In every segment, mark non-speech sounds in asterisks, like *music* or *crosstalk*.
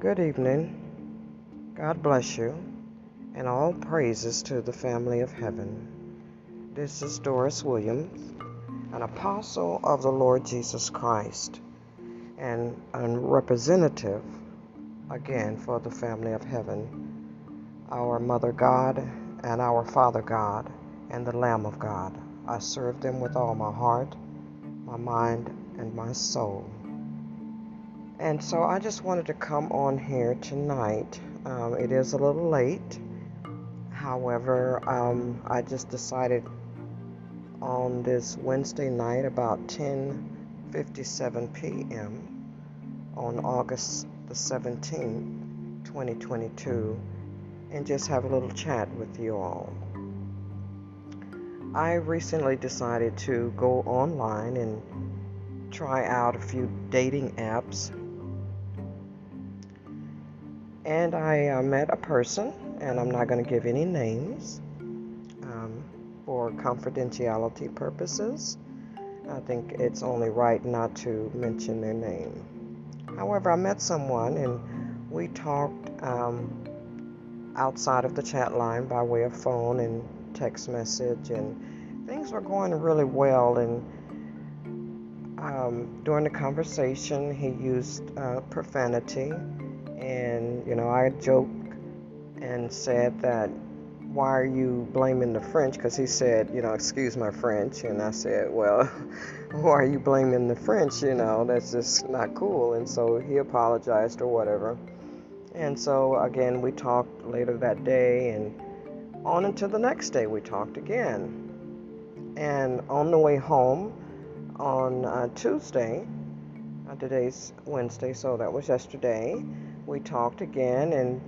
Good evening. God bless you, and all praises to the family of heaven. This is Doris Williams, an apostle of the Lord Jesus Christ, and a representative again for the family of heaven, our Mother God and our Father God, and the Lamb of God. I serve them with all my heart, my mind, and my soul. And so I just wanted to come on here tonight. Um, it is a little late. However, um, I just decided on this Wednesday night about 10:57 p.m. on August the 17th, 2022, and just have a little chat with you all. I recently decided to go online and try out a few dating apps and I uh, met a person, and I'm not going to give any names um, for confidentiality purposes. I think it's only right not to mention their name. However, I met someone and we talked um, outside of the chat line by way of phone and text message, and things were going really well. And um, during the conversation, he used uh, profanity and, you know, I joked and said that, why are you blaming the French? Because he said, you know, excuse my French. And I said, well, *laughs* why are you blaming the French? You know, that's just not cool. And so he apologized or whatever. And so, again, we talked later that day, and on until the next day, we talked again. And on the way home on uh, Tuesday, uh, today's Wednesday, so that was yesterday, we talked again and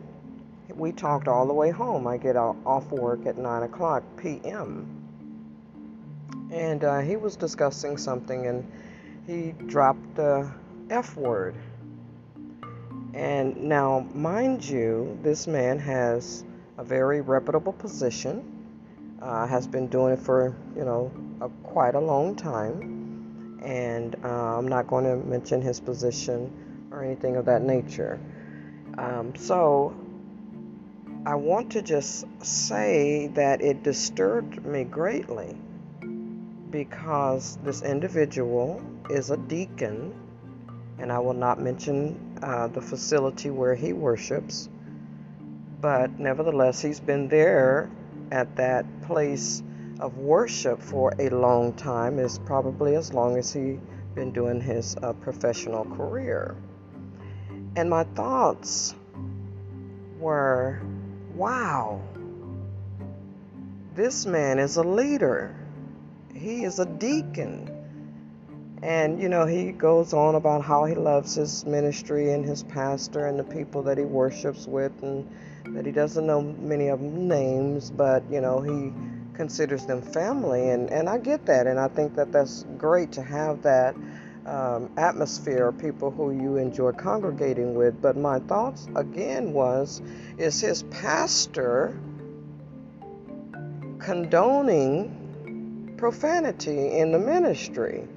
we talked all the way home. I get off work at 9 o'clock p.m. And uh, he was discussing something and he dropped the F word. And now, mind you, this man has a very reputable position, uh, has been doing it for, you know, a, quite a long time. And uh, I'm not going to mention his position or anything of that nature. Um, so I want to just say that it disturbed me greatly because this individual is a deacon, and I will not mention uh, the facility where he worships, but nevertheless, he's been there at that place of worship for a long time, is probably as long as he's been doing his uh, professional career. And my thoughts were wow, this man is a leader, he is a deacon. And, you know, he goes on about how he loves his ministry and his pastor and the people that he worships with, and that he doesn't know many of them names, but, you know, he considers them family. And, and I get that. And I think that that's great to have that um, atmosphere of people who you enjoy congregating with. But my thoughts again was is his pastor condoning profanity in the ministry?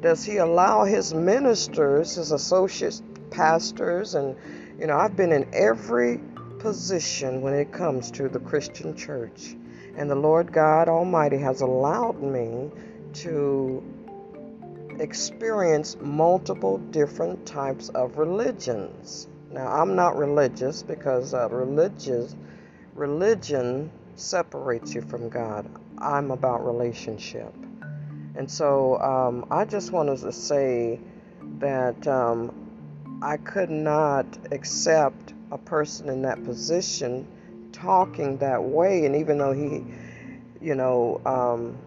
Does he allow his ministers, his associate pastors, and you know, I've been in every position when it comes to the Christian church. And the Lord God Almighty has allowed me to experience multiple different types of religions. Now, I'm not religious because uh, religious religion separates you from God. I'm about relationship. And so um, I just wanted to say that um, I could not accept a person in that position talking that way. And even though he, you know, um,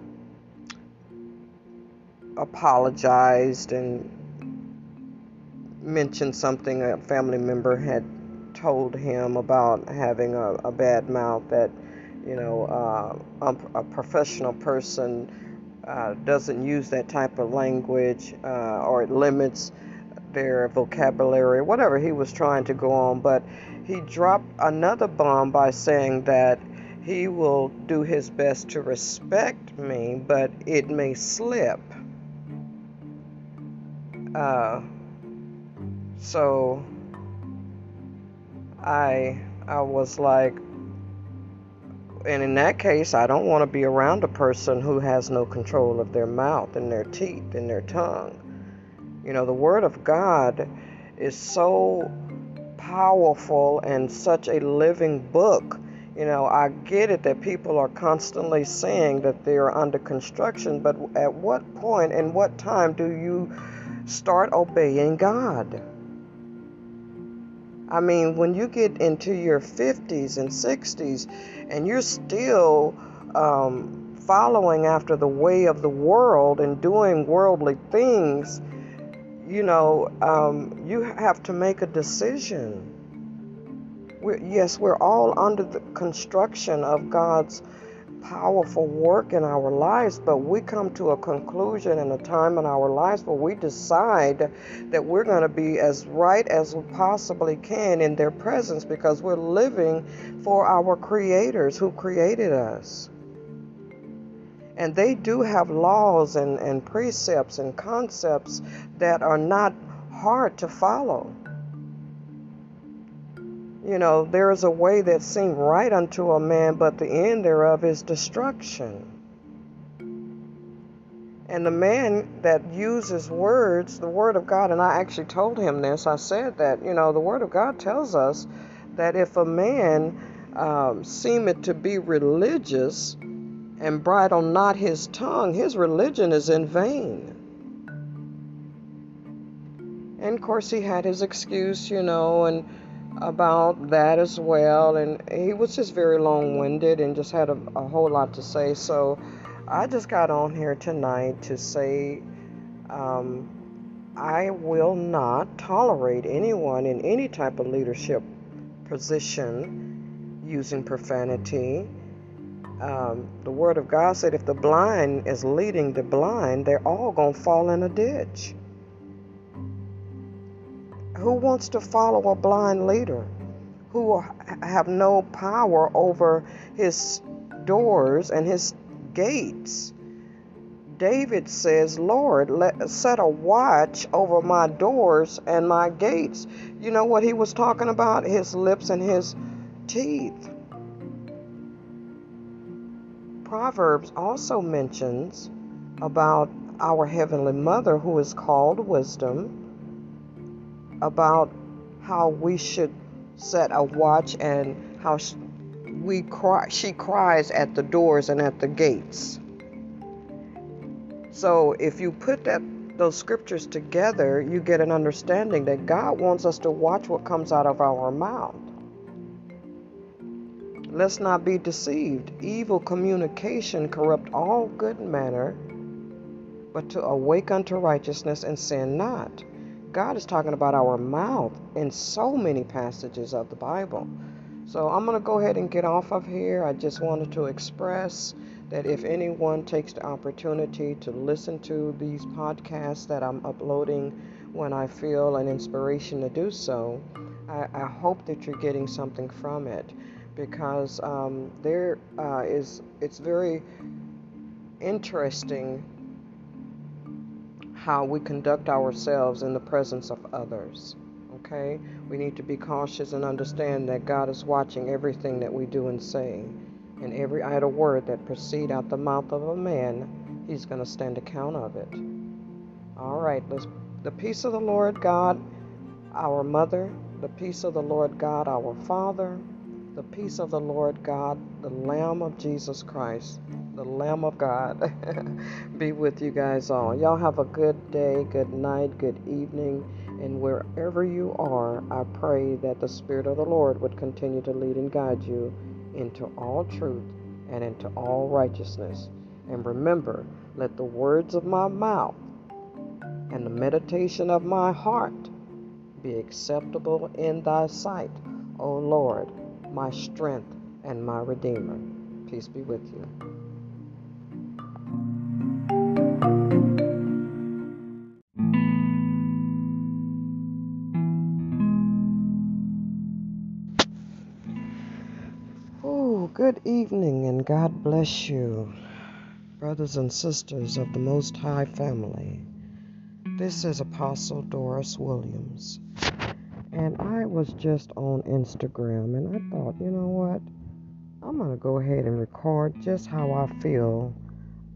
apologized and mentioned something a family member had told him about having a, a bad mouth that you know uh, a, professional person uh, doesn't use that type of language uh, or it limits their vocabulary whatever he was trying to go on but he dropped another bomb by saying that he will do his best to respect me, but it may slip. Uh, so I I was like, and in that case, I don't want to be around a person who has no control of their mouth and their teeth and their tongue. You know, the Word of God is so powerful and such a living book. You know, I get it that people are constantly saying that they are under construction, but at what point and what time do you start obeying God? I mean, when you get into your 50s and 60s and you're still um, following after the way of the world and doing worldly things, you know, um, you have to make a decision. We're, yes, we're all under the construction of God's powerful work in our lives, but we come to a conclusion in a time in our lives where we decide that we're going to be as right as we possibly can in their presence because we're living for our creators who created us. And they do have laws and, and precepts and concepts that are not hard to follow. You know, there is a way that seemed right unto a man, but the end thereof is destruction. And the man that uses words, the Word of God, and I actually told him this, I said that, you know, the Word of God tells us that if a man um, seemeth to be religious, and bridle not his tongue, his religion is in vain. And of course, he had his excuse, you know, and about that as well. And he was just very long winded and just had a, a, whole lot to say. So I just got on here tonight to say um, I will not tolerate anyone in any type of leadership position using profanity um, the Word of God said if the blind is leading the blind, they're all going to fall in a ditch. Who wants to follow a blind leader who have no power over his doors and his gates? David says, Lord, let, set a watch over my doors and my gates. You know what he was talking about? His lips and his teeth. Proverbs also mentions about our Heavenly Mother, who is called wisdom, about how we should set a watch and how we cry, she cries at the doors and at the gates. So if you put that those scriptures together, you get an understanding that God wants us to watch what comes out of our mouth. Let's not be deceived. Evil communication corrupt all good manner, but to awake unto righteousness and sin not. God is talking about our mouth in so many passages of the Bible. So I'm going to go ahead and get off of here. I just wanted to express that if anyone takes the opportunity to listen to these podcasts that I'm uploading when I feel an inspiration to do so, I, I hope that you're getting something from it because um, there uh, is it's very interesting how we conduct ourselves in the presence of others. Okay, we need to be cautious and understand that God is watching everything that we do and say, and every idle word that proceed out the mouth of a man, He's going to stand account of it. All right, let's. The peace of the Lord God, our mother, the peace of the Lord God, our Father the peace of the Lord God, the Lamb of Jesus Christ, the Lamb of God, *laughs* be with you guys all. Y'all have a good day, good night, good evening, and wherever you are, I pray that the Spirit of the Lord would continue to lead and guide you into all truth and into all righteousness. And remember, let the words of my mouth and the meditation of my heart be acceptable in thy sight, O Lord my strength, and my Redeemer. Peace be with you. Good evening and God bless you, brothers and sisters of the Most High family. This is Apostle Doris Williams. And I was just on Instagram and I thought, you know what? I'm going to go ahead and record just how I feel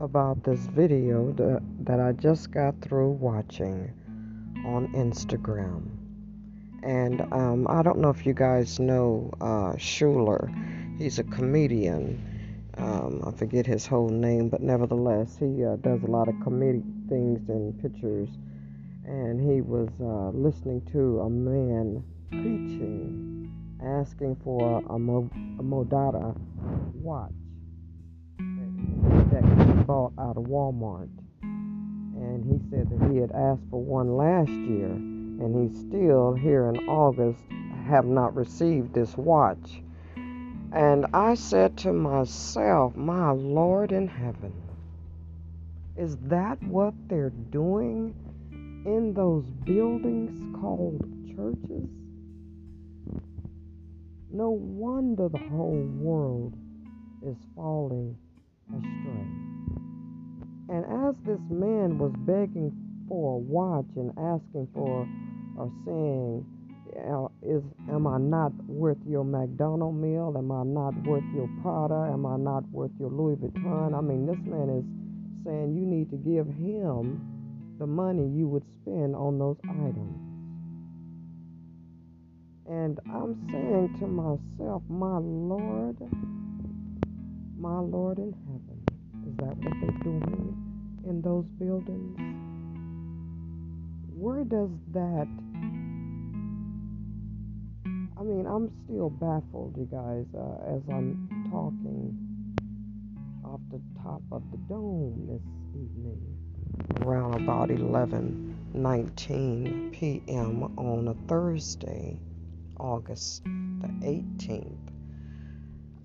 about this video that, I just got through watching on Instagram. And um, I don't know if you guys know uh, Shuler. He's a comedian. Um, I forget his whole name, but nevertheless, he uh, does a lot of comedic things and pictures. And he was uh, listening to a man preaching, asking for a, Mo- a Movado watch that he bought out of Walmart. And he said that he had asked for one last year, and he still, here in August, have not received this watch. And I said to myself, My Lord in heaven, is that what they're doing in those buildings called churches? No wonder the whole world is falling astray. And as this man was begging for a watch and asking for or saying, is am I not worth your McDonald meal? Am I not worth your Prada? Am I not worth your Louis Vuitton? I mean, this man is saying you need to give him the money you would spend on those items. And I'm saying to myself, my Lord, my Lord in heaven, is that what they're doing in those buildings? Where does that I mean, I'm still baffled, you guys, uh, as I'm talking off the top of the dome this evening, around about 11:19 p.m. on a Thursday, August the 18th.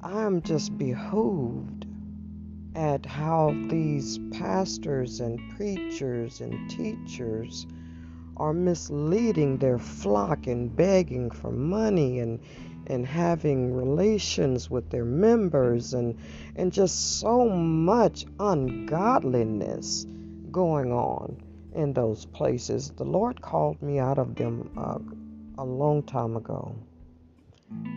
I'm just behooved at how these pastors and preachers and teachers are misleading their flock and begging for money and and having relations with their members and and just so much ungodliness going on in those places. The Lord called me out of them uh, a long time ago.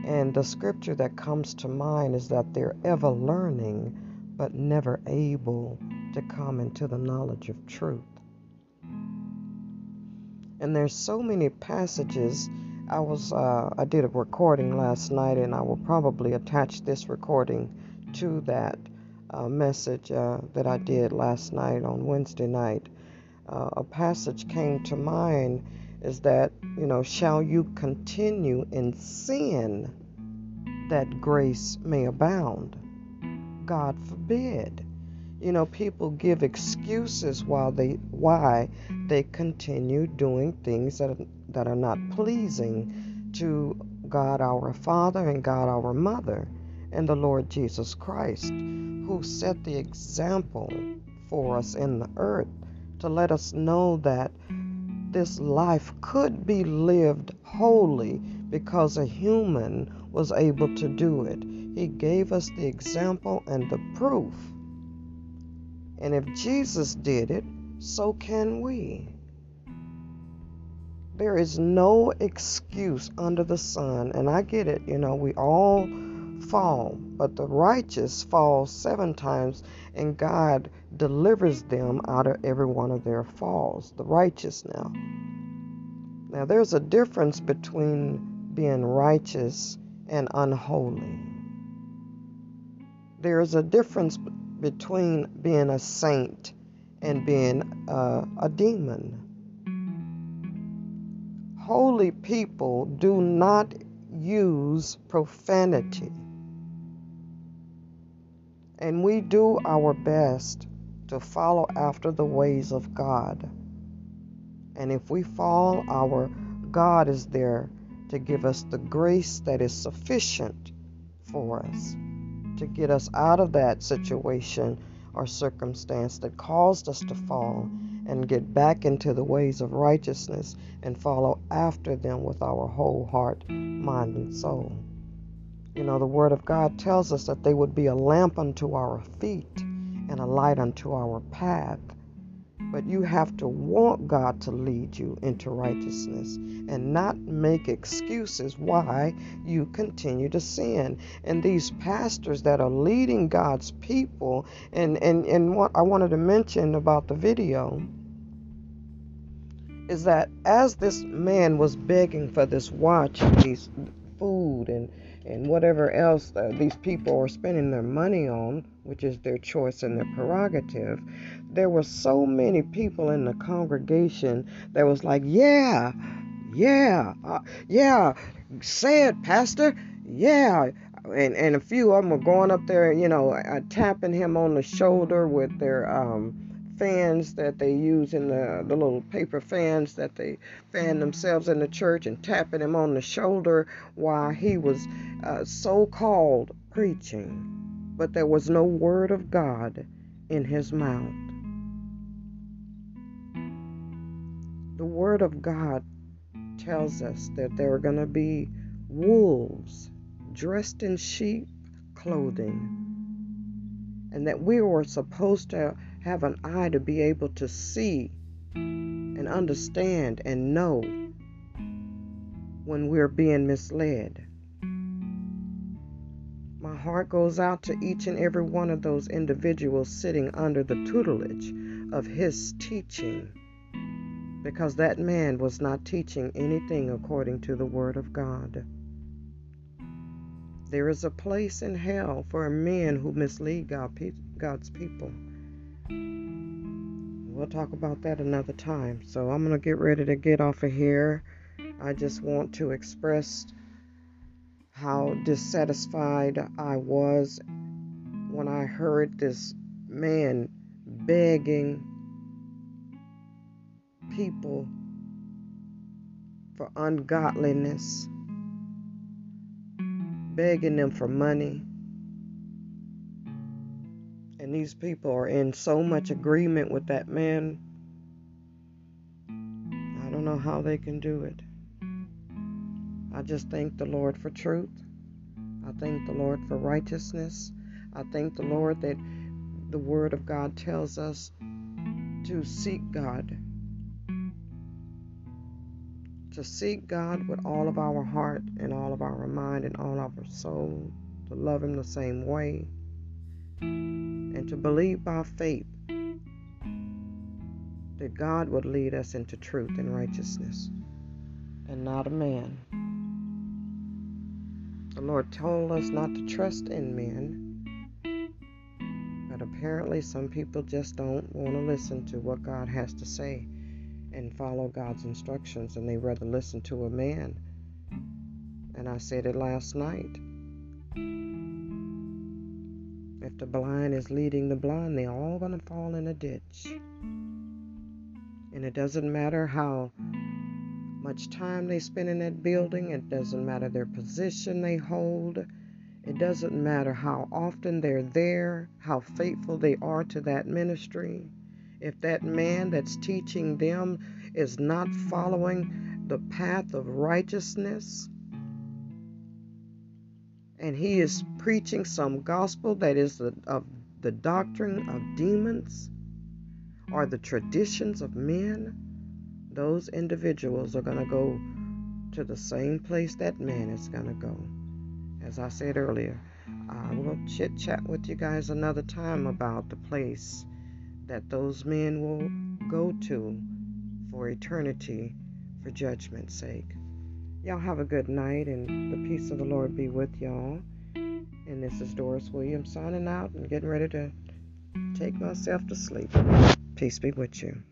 And the scripture that comes to mind is that they're ever learning but never able to come into the knowledge of truth. And there's so many passages. I was uh, I did a recording last night, and I will probably attach this recording to that uh, message uh, that I did last night on Wednesday night. Uh, a passage came to mind is that you know, shall you continue in sin that grace may abound? God forbid. You know, people give excuses while they why they continue doing things that are, that are not pleasing to God our Father and God our Mother and the Lord Jesus Christ, who set the example for us in the earth to let us know that this life could be lived wholly because a human was able to do it. He gave us the example and the proof and if Jesus did it, so can we. There is no excuse under the sun, and I get it, you know, we all fall, but the righteous fall seven times, and God delivers them out of every one of their falls. The righteous now. Now, there's a difference between being righteous and unholy. There is a difference between being a saint and being uh, a demon. Holy people do not use profanity. And we do our best to follow after the ways of God. And if we fall, our God is there to give us the grace that is sufficient for us to get us out of that situation or circumstance that caused us to fall and get back into the ways of righteousness and follow after them with our whole heart, mind, and soul. You know, the Word of God tells us that they would be a lamp unto our feet and a light unto our path. But you have to want God to lead you into righteousness and not make excuses why you continue to sin. And these pastors that are leading God's people, and, and, and what I wanted to mention about the video is that as this man was begging for this watch, these food and and whatever else uh, these people are spending their money on, which is their choice and their prerogative, there were so many people in the congregation that was like, yeah, yeah, uh, yeah, say it, Pastor, yeah. And, and a few of them were going up there, you know, uh, tapping him on the shoulder with their um, fans that they use in the, the little paper fans that they fan themselves in the church and tapping him on the shoulder while he was uh, so called preaching. But there was no word of God in his mouth. The word of God tells us that there are going to be wolves dressed in sheep clothing and that we were supposed to have an eye to be able to see and understand and know when we're being misled. My heart goes out to each and every one of those individuals sitting under the tutelage of his teaching because that man was not teaching anything according to the Word of God. There is a place in hell for men who mislead God's people. We'll talk about that another time. So I'm going to get ready to get off of here. I just want to express how dissatisfied I was when I heard this man begging people for ungodliness, begging them for money and these people are in so much mm-hmm. agreement with that man. I don't know how they can do it. I just thank the Lord for truth. I thank the Lord for righteousness. I thank the Lord that the Word of God tells us to seek God. To seek God with all of our heart and all of our mind and all of our soul. To love Him the same way and to believe by faith that God would lead us into truth and righteousness and not a man. The Lord told us not to trust in men, but apparently some people just don't want to listen to what God has to say and follow God's instructions, and they rather listen to a man. And I said it last night. If the blind is leading the blind, they're all going to fall in a ditch. And it doesn't matter how much time they spend in that building, it doesn't matter their position they hold, it doesn't matter how often they're there, how faithful they are to that ministry. If that man that's teaching them is not following the path of righteousness, and he is preaching some gospel that is the, of the doctrine of demons or the traditions of men, those individuals are going to go to the same place that man is going to go. As I said earlier, I will chit chat with you guys another time about the place that those men will go to for eternity for judgment's sake. Y'all have a good night and the peace of the Lord be with y'all. And this is Doris Williams signing out and getting ready to take myself to sleep. Peace be with you.